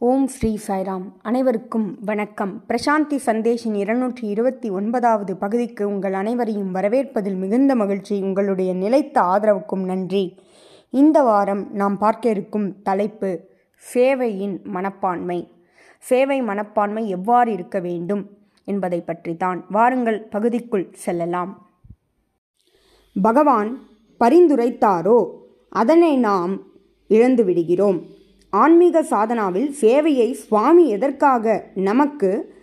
ஓம் ஸ்ரீ சாய்ராம். அனைவருக்கும் வணக்கம். பிரசாந்தி சந்தேஷின் இருநூற்றி இருபத்தி ஒன்பதாவது பகுதிக்கு உங்கள் அனைவரையும் வரவேற்பதில் மிகுந்த மகிழ்ச்சி உங்களுடைய நிலைத்த ஆதரவுக்கும் நன்றி. இந்த வாரம் நாம் பார்க்க இருக்கும் தலைப்பு சேவையின் மனப்பான்மை. சேவை மனப்பான்மை எவ்வாறு இருக்க வேண்டும் என்பதை பற்றி தான் வாருங்கள் பகுதிக்குள் செல்லலாம். பகவான் பரிந்துரைத்தாரோ அதனை நாம் இழந்து விடுகிறோம் ஆன்மீக சாதனாவில் சேவையை சுவாமி எதற்காக நமக்கு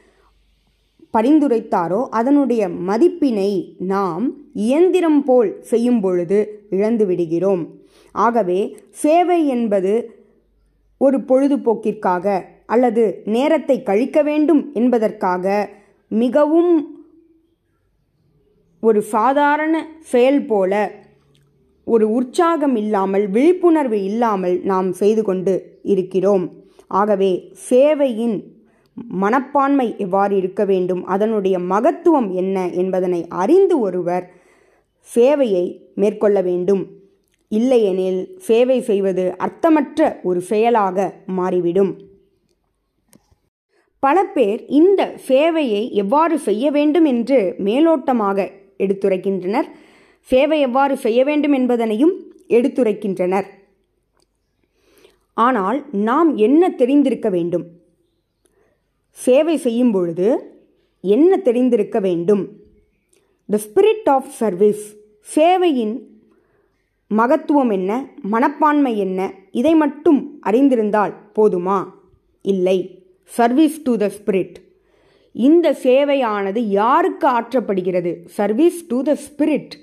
பரிந்துரைத்தாரோ அதனுடைய மதிப்பினை நாம் இயந்திரம் போல் செய்யும் பொழுது இழந்து விடுகிறோம். ஆகவே சேவை என்பது ஒரு பொழுதுபோக்கிற்காக அல்லது நேரத்தை கழிக்க வேண்டும் என்பதற்காக மிகவும் ஒரு சாதாரண செயல் போல ஒரு உற்சாகம் இல்லாமல் விழிப்புணர்வு இல்லாமல் நாம் செய்து கொண்டு இருக்கிறோம். ஆகவே சேவையின் மனப்பான்மை எவ்வாறு இருக்க வேண்டும்? அதனுடைய மகத்துவம் என்ன என்பதனை அறிந்து ஒருவர் சேவையை மேற்கொள்ள வேண்டும். இல்லையெனில் சேவை செய்வது அர்த்தமற்ற ஒரு செயலாக மாறிவிடும். பல பேர் இந்த சேவையை எவ்வாறு செய்ய வேண்டும் என்று மேலோட்டமாக எடுத்துரைக்கின்றனர். சேவை எவ்வாறு செய்ய வேண்டும் என்பதனையும் எடுத்துரைக்கின்றனர். ஆனால் நாம் என்ன தெரிந்திருக்க வேண்டும்? சேவை செய்யும் பொழுது என்ன தெரிந்திருக்க வேண்டும்? த ஸ்பிரிட் ஆஃப் சர்வீஸ் சேவையின் மகத்துவம் என்ன? மனப்பான்மை என்ன? இதை மட்டும் அறிந்திருந்தால் போதுமா? இல்லை. சர்வீஸ் டு த ஸ்பிரிட் இந்த சேவையானது யாருக்கு ஆற்றப்படுகிறது? சர்வீஸ் டு த ஸ்பிரிட்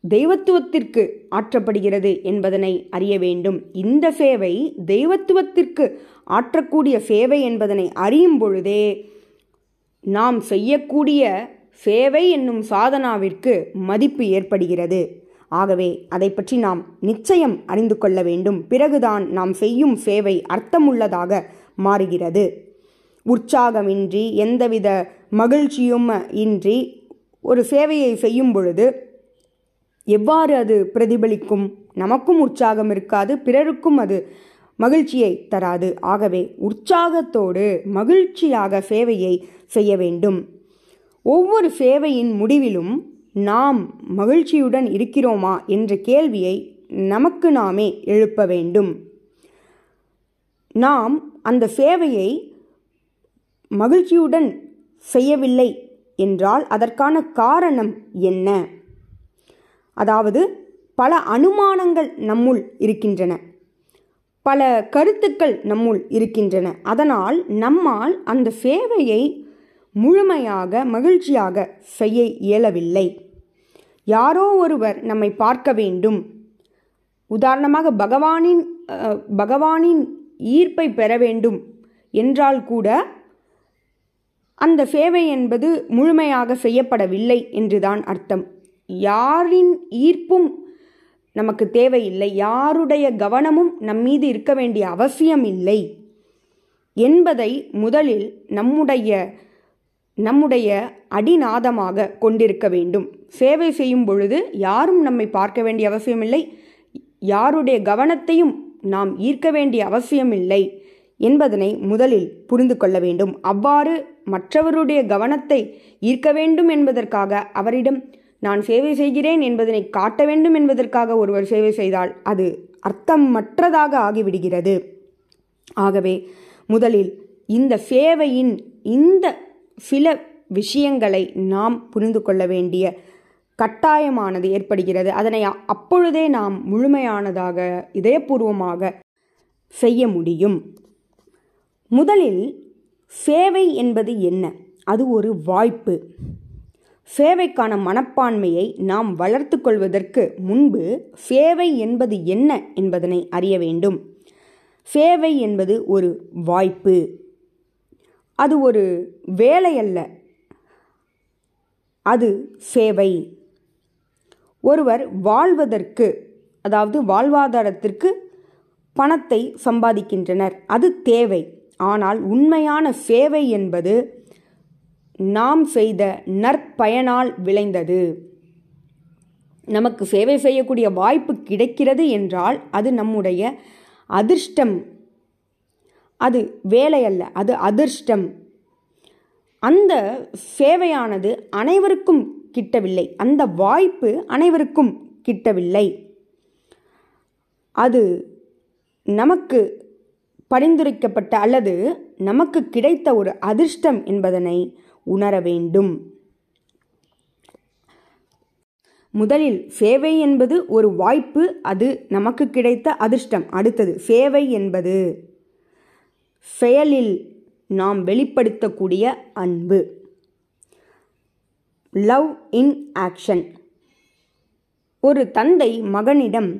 தெய்வத்துவத்திற்கு ஆற்றப்படுகிறது என்பதனை அறிய வேண்டும். இந்த சேவை தெய்வத்துவத்திற்கு ஆற்றக்கூடிய சேவை என்பதனை அறியும் பொழுதே நாம் செய்யக்கூடிய சேவை என்னும் சாதனாவிற்கு மதிப்பு ஏற்படுகிறது. ஆகவே அதை பற்றி நாம் நிச்சயம் அறிந்து கொள்ள வேண்டும். பிறகுதான் நாம் செய்யும் சேவை அர்த்தமுள்ளதாக மாறுகிறது. உற்சாகமின்றி எந்தவித மகிழ்ச்சியும் இன்றி ஒரு சேவையை செய்யும் பொழுது எவ்வாறு அது பிரதிபலிக்கும்? நமக்கும் உற்சாகம் இருக்காது பிறருக்கும் அது மகிழ்ச்சியை தராது. ஆகவே உற்சாகத்தோடு மகிழ்ச்சியாக சேவையை செய்ய வேண்டும். ஒவ்வொரு சேவையின் முடிவிலும் நாம் மகிழ்ச்சியுடன் இருக்கிறோமா என்ற கேள்வியை நமக்கு நாமே எழுப்ப வேண்டும். நாம் அந்த சேவையை மகிழ்ச்சியுடன் செய்யவில்லை என்றால் அதற்கான காரணம் என்ன? அதாவது பல அனுமானங்கள் நம்முள் இருக்கின்றன. பல கருத்துக்கள் நம்முள் இருக்கின்றன. அதனால் நம்மால் அந்த சேவையை முழுமையாக மகிழ்ச்சியாக செய்ய இயலவில்லை. யாரோ ஒருவர் நம்மை பார்க்க வேண்டும். உதாரணமாக பகவானின் பகவானின் ஈர்ப்பை பெற வேண்டும் என்றால் கூட அந்த சேவை என்பது முழுமையாக செய்யப்படவில்லை என்றுதான் அர்த்தம். யாரின் ஈர்ப்பும் நமக்கு தேவையில்லை. யாருடைய கவனமும் நம்மீது இருக்க வேண்டிய அவசியம் இல்லை. என்பதை முதலில் நம்முடைய நம்முடைய அடிநாதமாக கொண்டிருக்க வேண்டும். சேவை செய்யும் பொழுது யாரும் நம்மை பார்க்க வேண்டிய அவசியமில்லை யாருடைய கவனத்தையும் நாம் ஈர்க்க வேண்டிய அவசியமில்லை என்பதனை முதலில் புரிந்து கொள்ள வேண்டும். அவ்வாறு மற்றவருடைய கவனத்தை ஈர்க்க வேண்டும் என்பதற்காக அவரிடம் நான் சேவை செய்கிறேன் என்பதனை காட்ட வேண்டும் என்பதற்காக ஒருவர் சேவை செய்தால் அது அர்த்தமற்றதாக ஆகிவிடுகிறது. ஆகவே முதலில் இந்த சேவையின் இந்த சில விஷயங்களை நாம் புரிந்து கொள்ள வேண்டிய கட்டாயமானது ஏற்படுகிறது. அதனை அப்பொழுதே நாம் முழுமையானதாக இதயபூர்வமாக செய்ய முடியும். முதலில் சேவை என்பது என்ன? அது ஒரு வாய்ப்பு. சேவைக்கான மனப்பான்மையை நாம் வளர்த்து கொள்வதற்கு முன்பு சேவை என்பது என்ன என்பதனை அறிய வேண்டும். சேவை என்பது ஒரு வாய்ப்பு. அது ஒரு வேலை அல்ல. அது சேவை. ஒருவர் வாழ்வதற்கு அதாவது வாழ்வாதாரத்திற்கு பணத்தை சம்பாதிக்கின்றனர். அது தேவை. ஆனால் உண்மையான சேவை என்பது நாம் செய்த நற்பயனால் விளைந்தது. நமக்கு சேவை செய்யக்கூடிய வாய்ப்பு கிடைக்கிறது என்றால் அது நம்முடைய அதிர்ஷ்டம். அது வேலை அல்ல அது அதிர்ஷ்டம். அந்த சேவையானது அனைவருக்கும் கிட்டவில்லை. அந்த வாய்ப்பு அனைவருக்கும் கிட்டவில்லை. அது நமக்கு பரிந்துரைக்கப்பட்ட அல்லது நமக்கு கிடைத்த ஒரு அதிர்ஷ்டம் என்பதனை உணர வேண்டும். முதலில் சேவை என்பது ஒரு வாய்ப்பு அது நமக்கு கிடைத்த அதிர்ஷ்டம். அடுத்தது சேவை என்பது செயலில் நாம் வெளிப்படுத்தக்கூடிய அன்பு. லவ் இன் ஆக்ஷன் ஒரு தந்தை மகனிடம்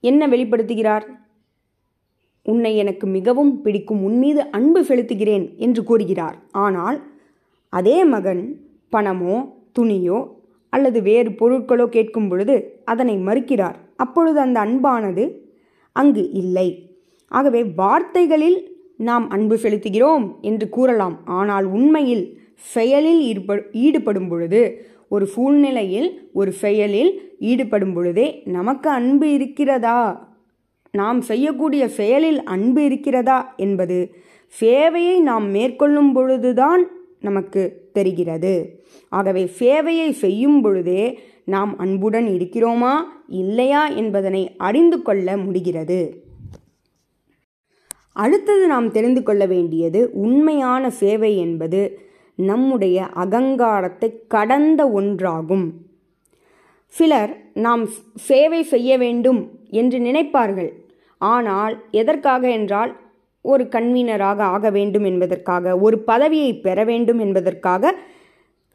என்ன வெளிப்படுத்துகிறார்? உன்னை எனக்கு மிகவும் பிடிக்கும் உன்மீது அன்பு செலுத்துகிறேன் என்று கூறுகிறார். ஆனால் அதே மகன் பணமோ துணியோ அல்லது வேறு பொருட்களோ கேட்கும் பொழுது அதனை மறுக்கிறார். அப்பொழுது அந்த அன்பானது அங்கு இல்லை. ஆகவே வார்த்தைகளில் நாம் அன்பு செலுத்துகிறோம் என்று கூறலாம். ஆனால் உண்மையில் செயலில் ஈடுபடு ஈடுபடும் பொழுது ஒரு சூழ்நிலையில் ஒரு செயலில் ஈடுபடும் பொழுதே நமக்கு அன்பு இருக்கிறதா? நாம் செய்யக்கூடிய செயலில் அன்பு இருக்கிறதா என்பது சேவையை நாம் மேற்கொள்ளும் பொழுதுதான் நமக்கு தெரிகிறது. ஆகவே சேவையை செய்யும் பொழுதே நாம் அன்புடன் இருக்கிறோமா இல்லையா என்பதனை அறிந்து கொள்ள முடிகிறது. அடுத்தது நாம் தெரிந்து கொள்ள வேண்டியது உண்மையான சேவை என்பது நம்முடைய அகங்காரத்தை கடந்த ஒன்றாகும். சிலர் நாம் சேவை செய்ய வேண்டும் என்று நினைப்பார்கள். ஆனால் எதற்காக என்றால் ஒரு கன்வீனராக ஆக வேண்டும் என்பதற்காக ஒரு பதவியை பெற வேண்டும் என்பதற்காக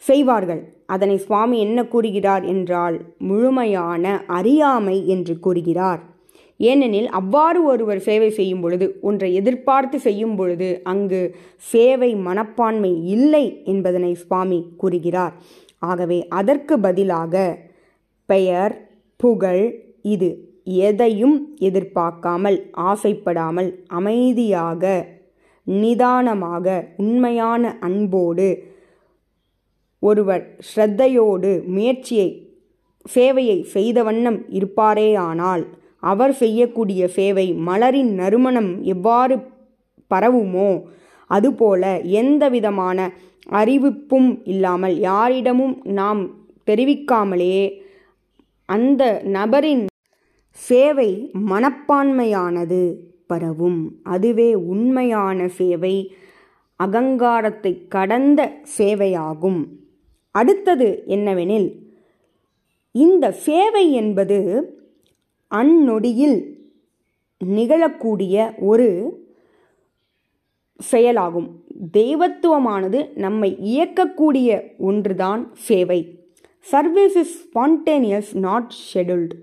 செய்வார்கள். அதனை சுவாமி என்ன கூறுகிறார் என்றால் முழுமையான அறியாமை என்று கூறுகிறார். ஏனெனில் அவ்வாறு ஒருவர் சேவை செய்யும் பொழுது ஒன்றை எதிர்பார்த்து செய்யும் பொழுது அங்கு சேவை மனப்பான்மை இல்லை என்பதனை சுவாமி கூறுகிறார். ஆகவே அதற்கு பதிலாக பெயர் புகழ் இது. எதையும் எதிர்பார்க்காமல் ஆசைப்படாமல் அமைதியாக நிதானமாக உண்மையான அன்போடு ஒருவர் ஸ்ரத்தையோடு முயற்சியை சேவையை செய்த வண்ணம் இருப்பாரேயானால் அவர் செய்யக்கூடிய சேவை மலரின் நறுமணம் எவ்வாறு பரவுமோ அதுபோல எந்த விதமான அறிவிப்பும் இல்லாமல் யாரிடமும் நாம் தெரிவிக்காமலே அந்த நபரின் சேவை மனப்பான்மையானது பரவும். அதுவே உண்மையான சேவை அகங்காரத்தை கடந்த சேவையாகும். அடுத்தது என்னவெனில் இந்த சேவை என்பது அந்நொடியில் நிகழக்கூடிய ஒரு செயலாகும். தெய்வத்துவமானது நம்மை இயக்கக்கூடிய ஒன்றுதான் சேவை. Service is spontaneous not scheduled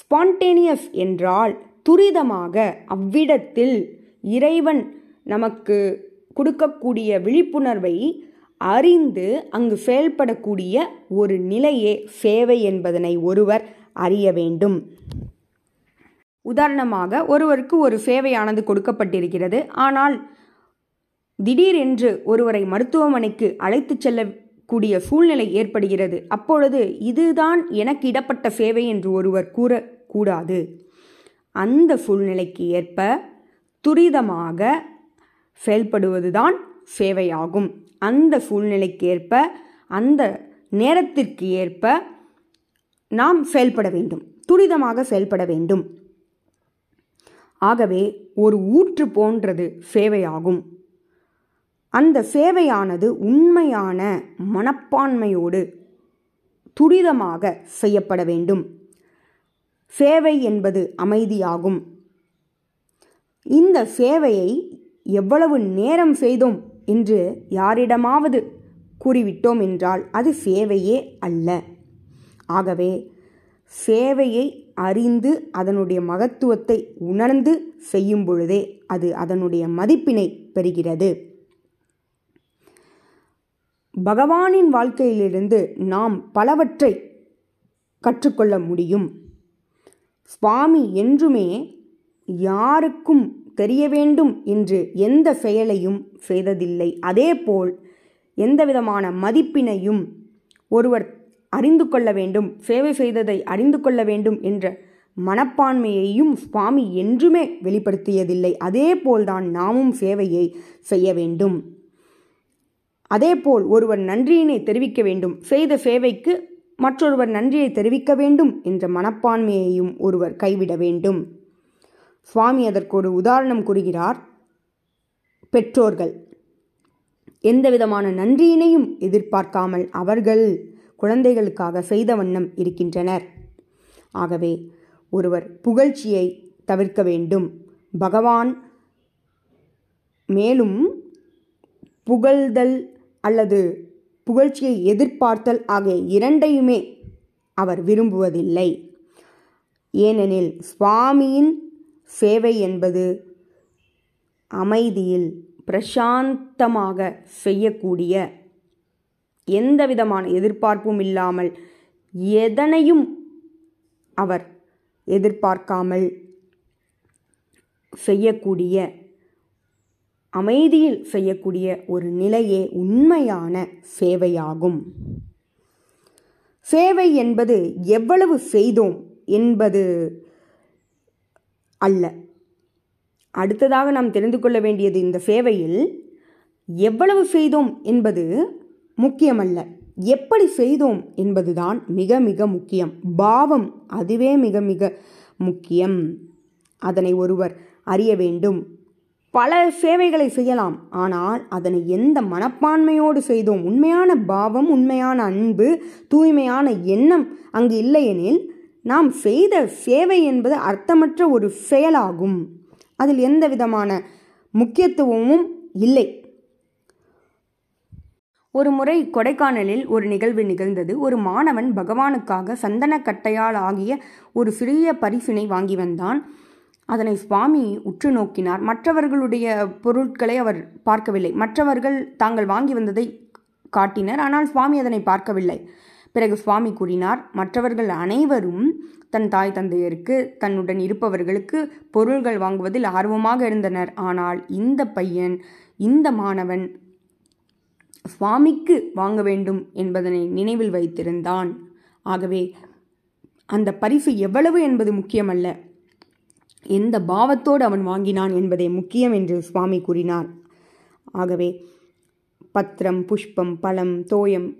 spontaneous என்றால் துரிதமாக அவ்விடத்தில் இறைவன் நமக்கு கொடுக்கக்கூடிய விழிப்புணர்வை அறிந்து அங்கு செயல்படக்கூடிய ஒரு நிலையே சேவை என்பதனை ஒருவர் அறிய வேண்டும். உதாரணமாக ஒருவருக்கு ஒரு சேவையானது கொடுக்கப்பட்டிருக்கிறது. ஆனால் திடீரென்று ஒருவரை மருத்துவமனைக்கு அழைத்துச் கூடிய சூழ்நிலை ஏற்படுகிறது. அப்பொழுது இதுதான் எனக்கு இடப்பட்ட சேவை என்று ஒருவர் கூறக்கூடாது அந்த சூழ்நிலைக்கு ஏற்ப துரிதமாக செயல்படுவதுதான் சேவையாகும். அந்த சூழ்நிலைக்கு ஏற்ப அந்த நேரத்திற்கு ஏற்ப நாம் செயல்பட வேண்டும். துரிதமாக செயல்பட வேண்டும். ஆகவே ஒரு ஊற்று போன்றது சேவையாகும். அந்த சேவையானது உண்மையான மனப்பான்மையோடு துரிதமாக செய்யப்பட வேண்டும். சேவை என்பது அமைதியாகும். இந்த சேவையை எவ்வளவு நேரம் செய்தோம் என்று யாரிடமாவது கூறிவிட்டோம் என்றால் அது சேவையே அல்ல. ஆகவே சேவையை அறிந்து அதனுடைய மகத்துவத்தை உணர்ந்து செய்யும் பொழுதே அது அதனுடைய மதிப்பினை பெறுகிறது. பகவானின் வாழ்க்கையிலிருந்து நாம் பலவற்றை கற்றுக்கொள்ள முடியும். சுவாமி என்றுமே யாருக்கும் தெரிய வேண்டும் என்று எந்த செயலையும் செய்ததில்லை. அதேபோல் எந்த விதமான மதிப்பினையும் ஒருவர் அறிந்து கொள்ள வேண்டும் சேவை செய்ததை அறிந்து கொள்ள வேண்டும் என்ற மனப்பான்மையையும் சுவாமி என்றுமே வெளிப்படுத்தியதில்லை. அதே போல்தான் நாமும் சேவையை செய்ய வேண்டும். அதேபோல் ஒருவர் நன்றியினை தெரிவிக்க வேண்டும். செய்த சேவைக்கு மற்றொருவர் நன்றியை தெரிவிக்க வேண்டும் என்ற மனப்பான்மையையும் ஒருவர் கைவிட வேண்டும். சுவாமி அதற்கு ஒரு உதாரணம் கூறுகிறார். பெற்றோர்கள் எந்த விதமான நன்றியினையும் எதிர்பார்க்காமல் அவர்கள் குழந்தைகளுக்காக செய்த வண்ணம் இருக்கின்றனர். ஆகவே ஒருவர் புகழ்ச்சியை தவிர்க்க வேண்டும். பகவான் மேலும் புகழ்தல் அல்லது புகழ்ச்சியை எதிர்பார்த்தல் ஆகிய இரண்டையுமே அவர் விரும்புவதில்லை. ஏனெனில் சுவாமியின் சேவை என்பது அமைதியில் பிரசாந்தமாக செய்யக்கூடிய எந்த விதமான எதிர்பார்ப்பும் இல்லாமல் எதனையும் அவர் எதிர்பார்க்காமல் செய்யக்கூடிய அமைதியில் செய்யக்கூடிய ஒரு நிலையே உண்மையான சேவையாகும். சேவை என்பது எவ்வளவு செய்தோம் என்பது அல்ல. அடுத்ததாக நாம் தெரிந்து கொள்ள வேண்டியது இந்த சேவையில் எவ்வளவு செய்தோம் என்பது முக்கியமல்ல. எப்படி செய்தோம் என்பதுதான் மிக மிக முக்கியம். பாவம் அதுவே மிக மிக முக்கியம். அதனை ஒருவர் அறிய வேண்டும். பல சேவைகளை செய்யலாம். ஆனால் அதனை எந்த மனப்பான்மையோடு செய்தோம்? உண்மையான பாவம் உண்மையான அன்பு தூய்மையான எண்ணம் அங்கு இல்லையெனில் நாம் செய்த சேவை என்பது அர்த்தமற்ற ஒரு செயலாகும். அதில் எந்த விதமான முக்கியத்துவமும் இல்லை. ஒரு முறை கொடைக்கானலில் ஒரு நிகழ்வு நிகழ்ந்தது. ஒரு மாணவன் பகவானுக்காக சந்தன கட்டையால் ஆகிய ஒரு சிறிய பரிசினை வாங்கி வந்தான். அதனை சுவாமி உற்று நோக்கினார். மற்றவர்களுடைய பொருட்களை அவர் பார்க்கவில்லை. மற்றவர்கள் தாங்கள் வாங்கி வந்ததை காட்டினர். ஆனால் சுவாமி அதனை பார்க்கவில்லை. பிறகு சுவாமி கூறினார் மற்றவர்கள் அனைவரும் தன் தாய் தந்தையருக்கு தன்னுடன் இருப்பவர்களுக்கு பொருள்கள் வாங்குவதில் ஆர்வமாக இருந்தனர். ஆனால் இந்த பையன் இந்த மாணவன் சுவாமிக்கு வாங்க வேண்டும் என்பதனை நினைவில் வைத்திருந்தான். ஆகவே அந்த பரிசு எவ்வளவு என்பது முக்கியமல்ல. எந்த பாவத்தோடு அவன் வாங்கினான் என்பதே முக்கியம் என்று சுவாமி கூறினார். ஆகவே பத்திரம் புஷ்பம் பழம் தோயம்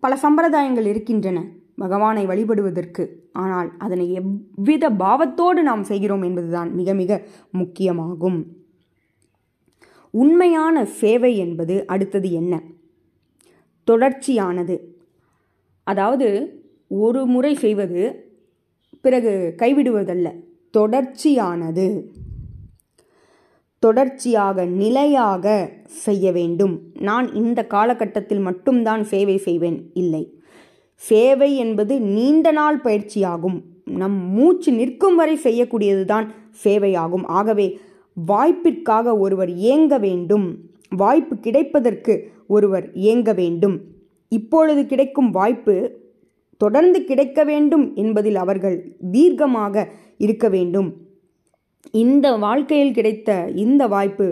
பல சம்பிரதாயங்கள் இருக்கின்றன. பகவானை வழிபடுவதற்கு. ஆனால் அதனை எவ்வித பாவத்தோடு நாம் செய்கிறோம் என்பதுதான் மிக மிக முக்கியமாகும். உண்மையான சேவை என்பது அடுத்தது என்ன? தொடர்ச்சியானது. அதாவது ஒரு முறை செய்வது பிறகு கைவிடுவதல்ல. தொடர்ச்சியானது. தொடர்ச்சியாக நிலையாக செய்ய வேண்டும். நான் இந்த காலகட்டத்தில் மட்டும்தான் சேவை செய்வேன். இல்லை. சேவை என்பது நீண்ட நாள் பயிற்சியாகும். நம் மூச்சு நிற்கும் வரை செய்யக்கூடியதுதான் சேவையாகும். ஆகவே வாய்ப்பிற்காக ஒருவர் இயங்க வேண்டும். வாய்ப்பு கிடைப்பதற்கு ஒருவர் இயங்க வேண்டும். இப்பொழுது கிடைக்கும் வாய்ப்பு தொடர்ந்து கிடைக்க வேண்டும் என்பதில் அவர்கள் தீர்க்கமாக இருக்க வேண்டும். இந்த வாழ்க்கையில் கிடைத்த இந்த வாய்ப்பு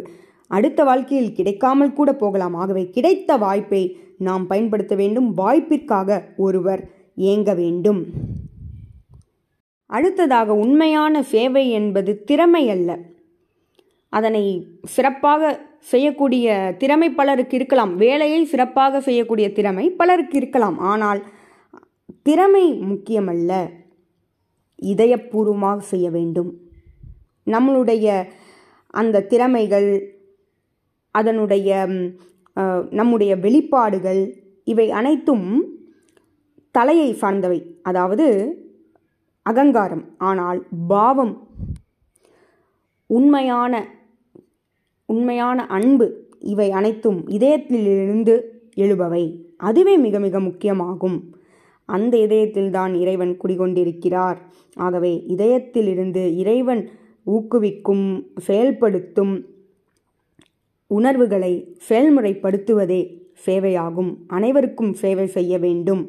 அடுத்த வாழ்க்கையில் கிடைக்காமல் கூட போகலாம். ஆகவே கிடைத்த வாய்ப்பை நாம் பயன்படுத்த வேண்டும். வாய்ப்பிற்காக ஒருவர் ஏங்க வேண்டும். அடுத்ததாக உண்மையான சேவை என்பது திறமை அல்ல. அதனை சிறப்பாக செய்யக்கூடிய திறமை பலருக்கு இருக்கலாம். வேலையை சிறப்பாக செய்யக்கூடிய திறமை பலருக்கு இருக்கலாம். ஆனால் திறமை முக்கியமல்ல. இதயபூர்வமாக செய்ய வேண்டும். நம்மளுடைய அந்த திறமைகள் அதனுடைய நம்முடைய வெளிப்பாடுகள் இவை அனைத்தும் தலையை சார்ந்தவை. அதாவது அகங்காரம் ஆனால் பாவம். உண்மையான உண்மையான அன்பு இவை அனைத்தும் இதயத்திலிருந்து எழுபவை. அதுவே மிக மிக முக்கியமாகும். அந்த இதயத்தில்தான் இறைவன் குடிகொண்டிருக்கிறார். ஆகவே இதயத்திலிருந்து இறைவன் ஊக்குவிக்கும் செயல்படுத்தும் உணர்வுகளை செயல்முறைப்படுத்துவதே சேவையாகும். அனைவருக்கும் சேவை செய்ய வேண்டும்.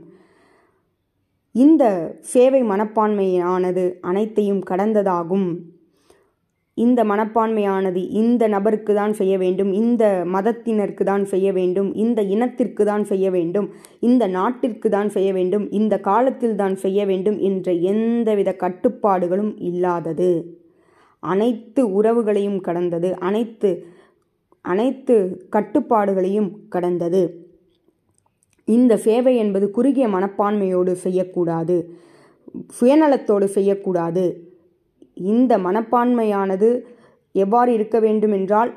இந்த சேவை மனப்பான்மையானது அனைத்தையும் கடந்ததாகும். இந்த மனப்பான்மையானது இந்த நபருக்கு தான் செய்ய வேண்டும் இந்த மதத்தினருக்கு தான் செய்ய வேண்டும் இந்த இனத்திற்கு தான் செய்ய வேண்டும் இந்த நாட்டிற்கு தான் செய்ய வேண்டும் இந்த காலத்தில் தான் செய்ய வேண்டும் என்ற எந்தவித கட்டுப்பாடுகளும் இல்லாதது. அனைத்து உறவுகளையும் கடந்தது அனைத்து அனைத்து கட்டுப்பாடுகளையும் கடந்தது. இந்த சேவை என்பது குறுகிய மனப்பான்மையோடு செய்யக்கூடாது சுயநலத்தோடு செய்யக்கூடாது. இந்த மனப்பான்மையானது எவ்வாறு இருக்க வேண்டும் என்றால்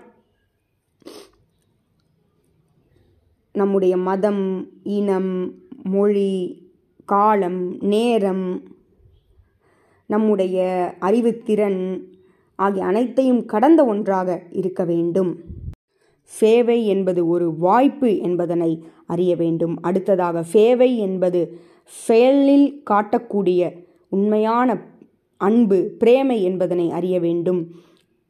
நம்முடைய மதம் இனம் மொழி காலம் நேரம் நம்முடைய அறிவுத்திறன் ஆகிய அனைத்தையும் கடந்த ஒன்றாக இருக்க வேண்டும். சேவை என்பது ஒரு வாய்ப்பு என்பதனை அறிய வேண்டும். அடுத்ததாக சேவை என்பது செயலில் காட்டக்கூடிய உண்மையான அன்பு பிரேமை என்பதனை அறிய வேண்டும்.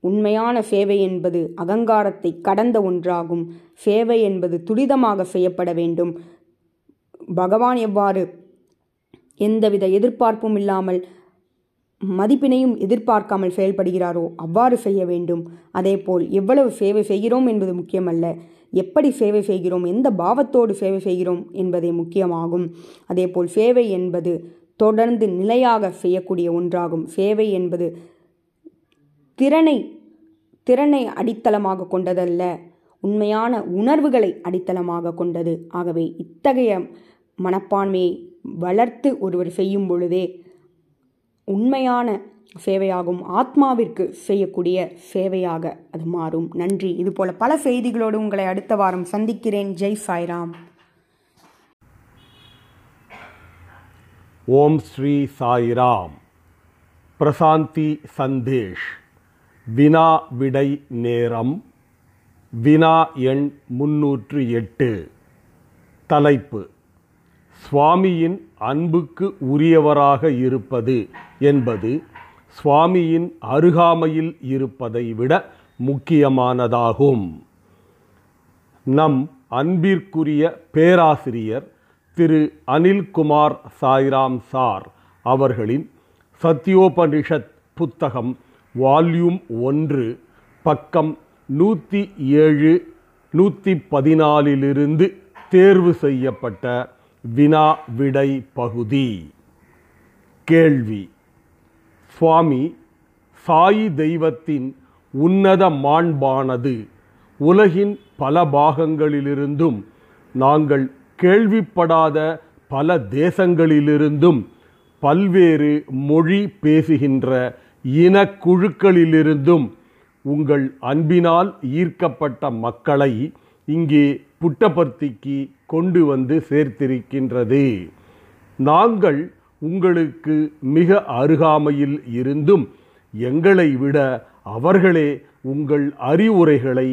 உண்மையான சேவை என்பது அகங்காரத்தை கடந்த ஒன்றாகும். சேவை என்பது துரிதமாக செய்யப்பட வேண்டும். பகவான் எவ்வாறு எந்தவித எதிர்பார்ப்பும் இல்லாமல் மதிப்பினையும் எதிர்பார்க்காமல் செயல்படுகிறாரோ அவ்வாறு செய்ய வேண்டும். அதேபோல் எவ்வளவு சேவை செய்கிறோம் என்பது முக்கியமல்ல. எப்படி சேவை செய்கிறோம் எந்த பாவத்தோடு சேவை செய்கிறோம் என்பதே முக்கியமாகும். அதேபோல் சேவை என்பது தொடர்ந்து நிலையாக செய்யக்கூடிய ஒன்றாகும். சேவை என்பது திறனை திறனை அடித்தளமாக கொண்டதல்ல உண்மையான உணர்வுகளை அடித்தளமாக கொண்டது. ஆகவே இத்தகைய மனப்பான்மையை வளர்த்து ஒருவர் செய்யும் பொழுதே உண்மையான சேவையாகும். ஆத்மாவிற்கு செய்யக்கூடிய சேவையாக அது மாறும். நன்றி. இதுபோல பல செய்திகளோடு உங்களை அடுத்த வாரம் சந்திக்கிறேன். ஜெய் சாய்ராம். ஓம் ஸ்ரீ சாய்ராம். பிரசாந்தி சந்தேஷ். வினா விடை நேரம். வினா எண் முன்னூற்று எட்டு. தலைப்பு. சுவாமியின் அன்புக்கு உரியவராக இருப்பது என்பது சுவாமியின் அருகாமையில் இருப்பதை விட முக்கியமானதாகும். நம் அன்பிற்குரிய பேராசிரியர் திரு அனில்குமார் சாய்ராம் சார் அவர்களின் சத்தியோபனிஷத் புத்தகம் வால்யூம் ஒன்று பக்கம் நூற்றி ஏழு நூற்றி பதினாலிலிருந்து தேர்வு செய்யப்பட்ட வினா விடை பகுதி. கேள்வி. சுவாமி சாயி தெய்வத்தின் உன்னத மாண்பானது உலகின் பல பாகங்களிலிருந்தும் நாங்கள் கேள்விப்படாத பல தேசங்களிலிருந்தும் பல்வேறு மொழி பேசுகின்ற இனக்குழுக்களிலிருந்தும் உங்கள் அன்பினால் ஈர்க்கப்பட்ட மக்களை இங்கே புட்டபர்த்திக்கு கொண்டு வந்து சேர்த்திருக்கின்றது. நாங்கள் உங்களுக்கு மிக அருகாமையில் இருந்தும் எங்களை விட அவர்களே உங்கள் அறிவுரைகளை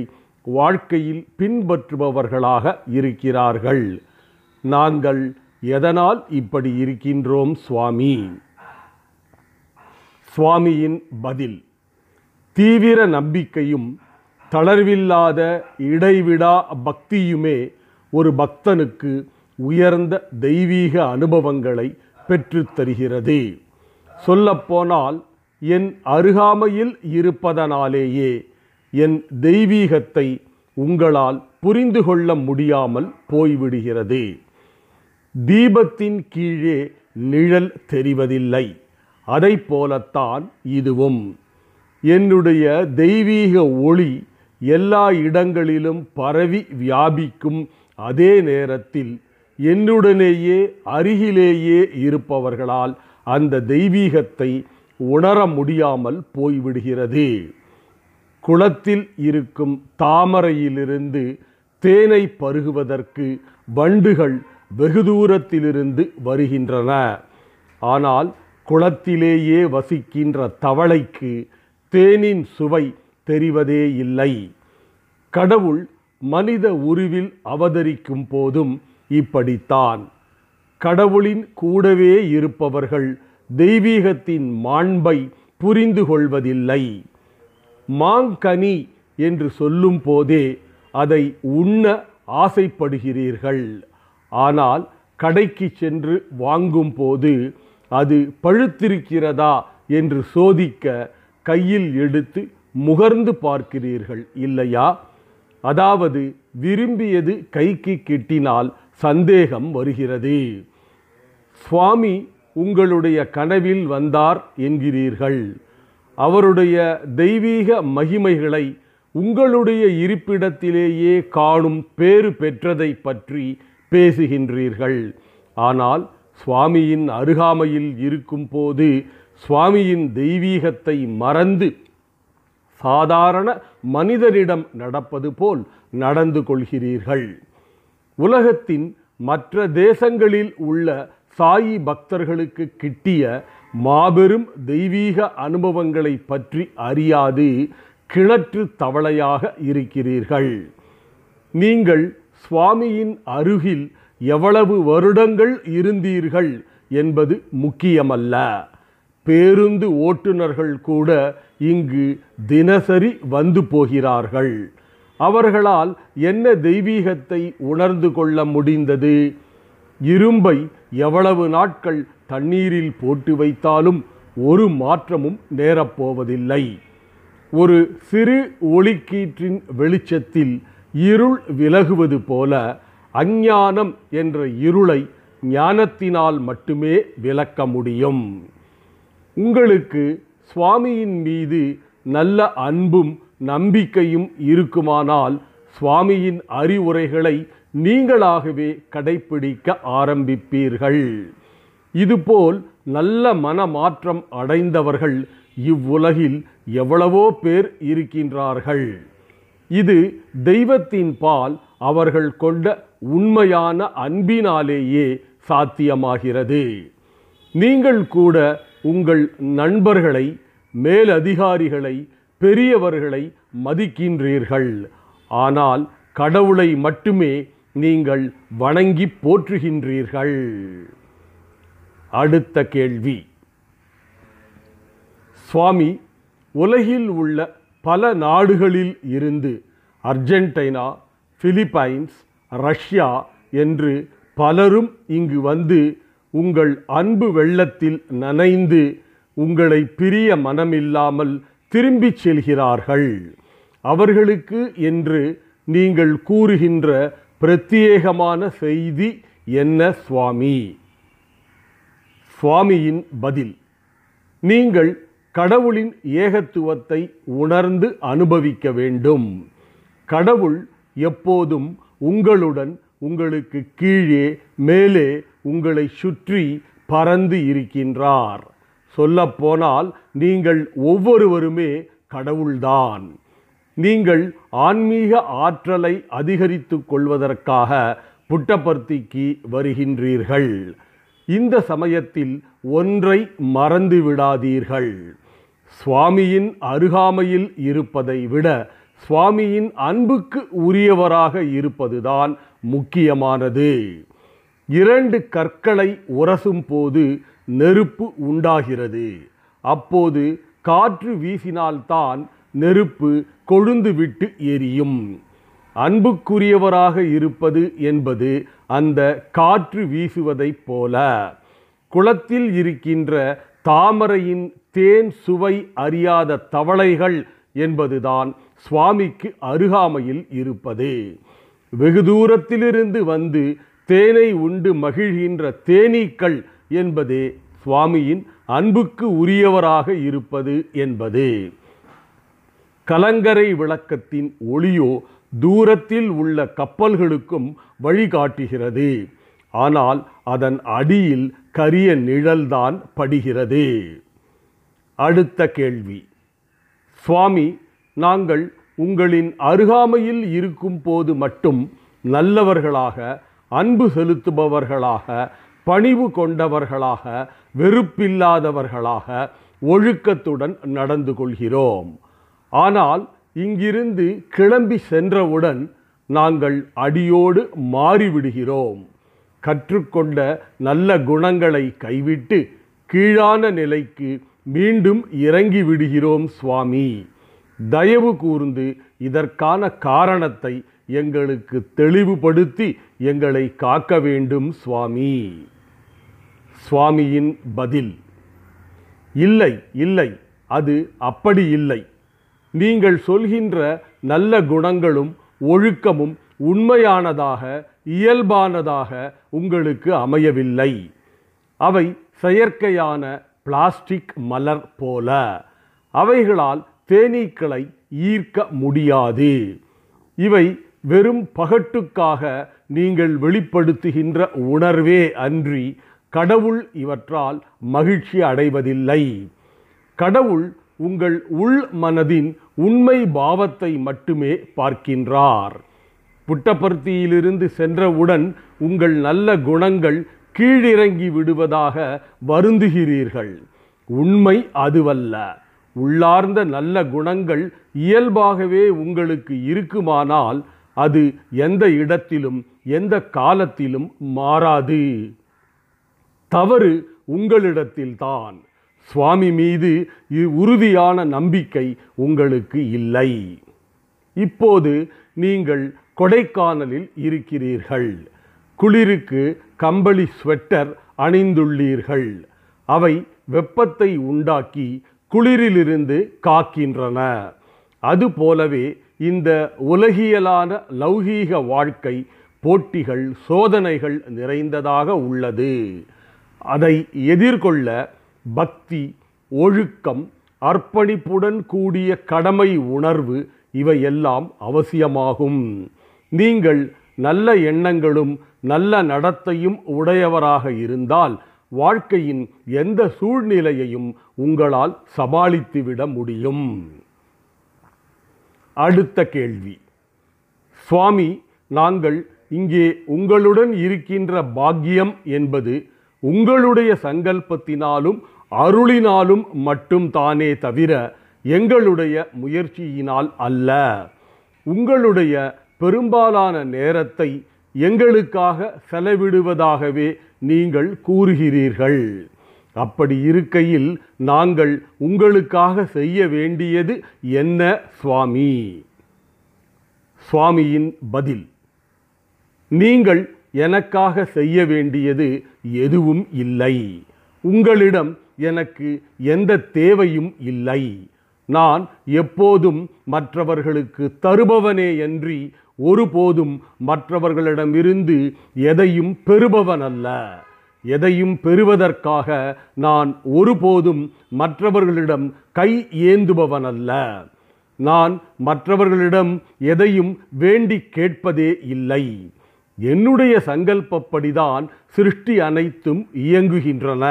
வாழ்க்கையில் பின்பற்றுபவர்களாக இருக்கிறார்கள். நாங்கள் எதனால் இப்படி இருக்கின்றோம் சுவாமி? சுவாமியின் பதில் தீவிர நம்பிக்கையும் தளர்வில்லாத இடைவிடா பக்தியுமே ஒரு பக்தனுக்கு உயர்ந்த தெய்வீக அனுபவங்களை பெற்றுத்தருகிறது சொல்லப்போனால் என் அருகாமையில் இருப்பதனாலேயே என் தெய்வீகத்தை உங்களால் புரிந்து கொள்ள முடியாமல் போய்விடுகிறது. தீபத்தின் கீழே நிழல் தெரிவதில்லை. அதை போலத்தான் இதுவும். என்னுடைய தெய்வீக ஒளி எல்லா இடங்களிலும் பரவி வியாபிக்கும் அதே நேரத்தில் என்னுடனேயே அருகிலேயே இருப்பவர்களால் அந்த தெய்வீகத்தை உணர முடியாமல் போய்விடுகிறது. குளத்தில் இருக்கும் தாமரையிலிருந்து தேனை பருகுவதற்கு வண்டுகள் வெகு தூரத்திலிருந்து வருகின்றன. ஆனால் குளத்திலேயே வசிக்கின்ற தவளைக்கு தேனின் சுவை தெரிவதே இல்லை. கடவுள் மனித உருவில் அவதரிக்கும் போதும் இப்படித்தான். கடவுளின் கூடவே இருப்பவர்கள் தெய்வீகத்தின் மாண்பை புரிந்து கொள்வதில்லை. மாங்கனி என்று சொல்லும் போதே அதை உண்ண ஆசைப்படுகிறீர்கள். ஆனால் கடைக்கு சென்று வாங்கும் போது அது பழுத்திருக்கிறதா என்று சோதிக்க கையில் எடுத்து முகர்ந்து பார்க்கிறீர்கள் இல்லையா? அதாவது விரும்பியது கைக்கு கிட்டினால் சந்தேகம் வருகிறது. சுவாமி உங்களுடைய கனவில் வந்தார் என்கிறீர்கள். அவருடைய தெய்வீக மகிமைகளை உங்களுடைய இருப்பிடத்திலேயே காணும் பேறு பெற்றதை பற்றி பேசுகின்றீர்கள். ஆனால் சுவாமியின் அருகாமையில் இருக்கும்போது சுவாமியின் தெய்வீகத்தை மறந்து சாதாரண மனிதரிடம் நடப்பது போல் நடந்து கொள்கிறீர்கள். உலகத்தின் மற்ற தேசங்களில் உள்ள சாயி பக்தர்களுக்கு கிட்டிய மாபெரும் தெய்வீக அனுபவங்களை பற்றி அறியாது கிணற்று தவளையாக இருக்கிறீர்கள். நீங்கள் சுவாமியின் அருகில் எவ்வளவு வருடங்கள் இருந்தீர்கள் என்பது முக்கியமல்ல. பேருந்து ஓட்டுநர்கள் கூட இங்கு தினசரி வந்து போகிறார்கள். அவர்களால் என்ன தெய்வீகத்தை உணர்ந்து கொள்ள முடிந்தது? இரும்பை எவ்வளவு நாட்கள் தண்ணீரில் போட்டு வைத்தாலும் ஒரு மாற்றமும் நேரப்போவதில்லை. ஒரு சிறு ஒளிக்கீற்றின் வெளிச்சத்தில் இருள் விலகுவது போல அஞ்ஞானம் என்ற இருளை ஞானத்தினால் மட்டுமே விளக்க முடியும். உங்களுக்கு சுவாமியின் மீது நல்ல அன்பும் நம்பிக்கையும் இருக்குமானால் சுவாமியின் அறிவுரைகளை நீங்களாகவே கடைப்பிடிக்க ஆரம்பிப்பீர்கள். இதுபோல் நல்ல மனமாற்றம் அடைந்தவர்கள் இவ்வுலகில் எவ்வளவோ பேர் இருக்கின்றார்கள். இது தெய்வத்தின் பால் அவர்கள் கொண்ட உண்மையான அன்பினாலேயே சாத்தியமாகிறது. நீங்கள் கூட உங்கள் நண்பர்களை மேலதிகாரிகளை பெரியவர்களை மதிக்கின்றீர்கள். ஆனால் கடவுளை மட்டுமே நீங்கள் வணங்கி போற்றுகின்றீர்கள். அடுத்த கேள்வி. சுவாமி உலகில் உள்ள பல நாடுகளில் இருந்து அர்ஜென்டினா பிலிப்பைன்ஸ் ரஷ்யா என்று பலரும் இங்கு வந்து உங்கள் அன்பு வெள்ளத்தில் நனைந்து உங்களை பிரிய மனமில்லாமல் திரும்பிச் செல்கிறார்கள். அவர்களுக்கு என்று நீங்கள் கூறுகின்ற பிரத்யேகமான செய்தி என்ன சுவாமி? சுவாமியின் பதில் நீங்கள் கடவுளின் ஏகத்துவத்தை உணர்ந்து அனுபவிக்க வேண்டும். கடவுள் எப்போதும் உங்களுடன் உங்களுக்கு கீழே மேலே உங்களை சுற்றி பறந்து இருக்கின்றார். சொல்லப்போனால் நீங்கள் ஒவ்வொருவருமே கடவுள்தான். நீங்கள் ஆன்மீக ஆற்றலை அதிகரித்து கொள்வதற்காக புட்டபர்த்திக்கு வருகின்றீர்கள். இந்த சமயத்தில் ஒன்றை மறந்து விடாதீர்கள். சுவாமியின் அருகாமையில் இருப்பதை விட சுவாமியின் அன்புக்கு உரியவராக இருப்பதுதான் முக்கியமானது. இரண்டு கற்களை உரசும் போது நெருப்பு உண்டாகிறது. அப்போது காற்று வீசினால்தான் நெருப்பு கொழுந்துவிட்டு எரியும். அன்புக்குரியவராக இருப்பது என்பது அந்த காற்று வீசுவதைப் போல. குளத்தில் இருக்கின்ற தாமரையின் தேன் சுவை அறியாத தவளைகள் என்பதுதான் சுவாமிக்கு அருகாமையில் இருப்பது. வெகு தூரத்திலிருந்து வந்து தேனை உண்டு மகிழ்கின்ற தேனீக்கள் என்பதே சுவாமியின் அன்புக்கு உரியவராக இருப்பது என்பது. கலங்கரை விளக்கத்தின் ஒளியோ தூரத்தில் உள்ள கப்பல்களுக்கும் வழிகாட்டுகிறது. ஆனால் அதன் அடியில் கரிய நிழல்தான் படுகிறது. அடுத்த கேள்வி. சுவாமி நாங்கள் உங்களின் அருகாமையில் இருக்கும் போது மட்டும் நல்லவர்களாக அன்பு செலுத்துபவர்களாக பணிவு கொண்டவர்களாக வெறுப்பில்லாதவர்களாக ஒழுக்கத்துடன் நடந்து கொள்கிறோம். ஆனால் இங்கிருந்து கிளம்பி சென்றவுடன் நாங்கள் அடியோடு மாறிவிடுகிறோம். கற்றுக்கொண்ட நல்ல குணங்களை கைவிட்டு கீழான நிலைக்கு மீண்டும் இறங்கி விடுகிறோம் சுவாமி. தயவு கூர்ந்து இதற்கான காரணத்தை எங்களுக்கு தெளிவுபடுத்தி எங்களை காக்க வேண்டும் சுவாமி. சுவாமியின் பதில் இல்லை இல்லை அது அப்படி இல்லை. நீங்கள் சொல்கின்ற நல்ல குணங்களும் ஒழுக்கமும் உண்மையானதாக இயல்பானதாக உங்களுக்கு அமையவில்லை. அவை செயற்கையான பிளாஸ்டிக் மலர் போல. அவைகளால் தேனீக்களை ஈர்க்க முடியாது. இவை வெறும் பகட்டுக்காக நீங்கள் வெளிப்படுத்துகின்ற உணர்வே அன்றி கடவுள் இவற்றால் மகிழ்ச்சி அடைவதில்லை. கடவுள் உங்கள் உள் மனதின் உண்மை பாவத்தை மட்டுமே பார்க்கின்றார். புட்டபர்த்தியிலிருந்து சென்றவுடன் உங்கள் நல்ல குணங்கள் கீழிறங்கி விடுவதாக வருந்துகிறீர்கள். உண்மை அதுவல்ல. உள்ளார்ந்த நல்ல குணங்கள் இயல்பாகவே உங்களுக்கு இருக்குமானால் அது எந்த இடத்திலும் எந்த காலத்திலும் மாறாது. தவறு உங்களிடத்தில்தான். சுவாமி மீது இ- உறுதியான நம்பிக்கை உங்களுக்கு இல்லை. இப்போது நீங்கள் கொடைக்கானலில் இருக்கிறீர்கள். குளிருக்கு கம்பளி ஸ்வெட்டர் அணிந்துள்ளீர்கள். அவை வெப்பத்தை உண்டாக்கி குளிரிலிருந்து காக்கின்றன. அதுபோலவே இந்த உலகியலான லௌகீக வாழ்க்கை போட்டிகள் சோதனைகள் நிறைந்ததாக உள்ளது. அதை எதிர்கொள்ள பக்தி ஒழுக்கம் அர்ப்பணிப்புடன் கூடிய கடமை உணர்வு இவையெல்லாம் அவசியமாகும். நீங்கள் நல்ல எண்ணங்களும் நல்ல நடத்தையும் உடையவராக இருந்தால் வாழ்க்கையின் எந்த சூழ்நிலையையும் உங்களால் சமாளித்துவிட முடியும். அடுத்த கேள்வி. சுவாமி நாங்கள் இங்கே உங்களுடன் இருக்கின்ற பாக்கியம் என்பது உங்களுடைய சங்கல்பத்தினாலும் அருளினாலும் மட்டும் தானே தவிர எங்களுடைய முயற்சியினால் அல்ல. உங்களுடைய பெரும்பாலான நேரத்தை எங்களுக்காக செலவிடுவதாகவே நீங்கள் கூறுகிறீர்கள். அப்படி இருக்கையில் நாங்கள் உங்களுக்காக செய்ய வேண்டியது என்ன சுவாமி? சுவாமியின் பதில். நீங்கள் எனக்காக செய்ய வேண்டியது எதுவும் இல்லை. உங்களிடம் எனக்கு எந்த தேவையும் இல்லை. நான் எப்போதும் மற்றவர்களுக்கு தருபவனே அன்றி ஒருபோதும் மற்றவர்களிடமிருந்து எதையும் பெறுபவன் அல்ல எதையும் பெறுவதற்காக நான் ஒருபோதும் மற்றவர்களிடம் கை ஏந்துபவன் அல்ல நான் மற்றவர்களிடம் எதையும் வேண்டி கேட்பதே இல்லை. என்னுடைய சங்கல்பப்படிதான் சிருஷ்டி அனைத்தும் இயங்குகின்றன.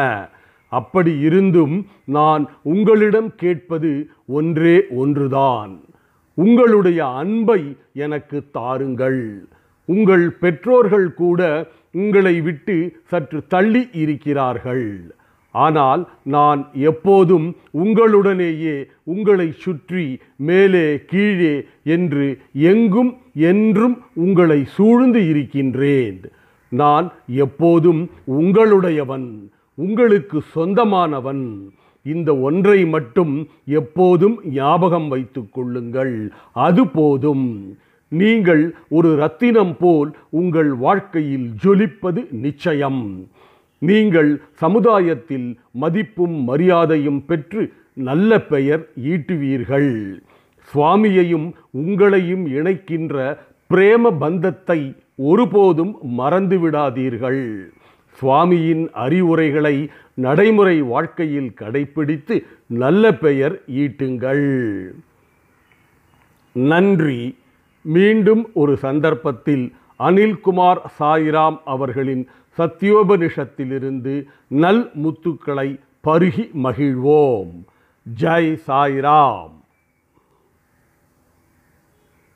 அப்படி இருந்தும் நான் உங்களிடம் கேட்பது ஒன்றே ஒன்றுதான். உங்களுடைய அன்பை எனக்கு தாருங்கள். உங்கள் பெற்றோர்கள் கூட உங்களை விட்டு சற்று தள்ளி இருக்கிறார்கள். ஆனால் நான் எப்போதும் உங்களுடனேயே உங்களை சுற்றி மேலே கீழே என்று எங்கும் என்றும் உங்களை சூழ்ந்து இருக்கின்றேன். நான் எப்போதும் உங்களுடையவன். உங்களுக்கு சொந்தமானவன். இந்த ஒன்றை மட்டும் எப்போதும் ஞாபகம் வைத்துக் கொள்ளுங்கள். அது போதும். நீங்கள் ஒரு ரத்தினம் போல் உங்கள் வாழ்க்கையில் ஜொலிப்பது நிச்சயம். நீங்கள் சமுதாயத்தில் மதிப்பும் மரியாதையும் பெற்று நல்ல பெயர் ஈட்டுவீர்கள். சுவாமியையும் உங்களையும் இணைக்கின்ற பிரேம பந்தத்தை ஒருபோதும் மறந்துவிடாதீர்கள். சுவாமியின் அறிவுரைகளை நடைமுறை வாழ்க்கையில் கடைப்பிடித்து நல்ல பெயர் ஈட்டுங்கள். நன்றி. மீண்டும் ஒரு சந்தர்ப்பத்தில் அனில்குமார் சாய்ராம் அவர்களின் சத்தியோபனிஷத்திலிருந்து நல் முத்துக்களை பருகி மகிழ்வோம். ஜெய் சாய்ராம்.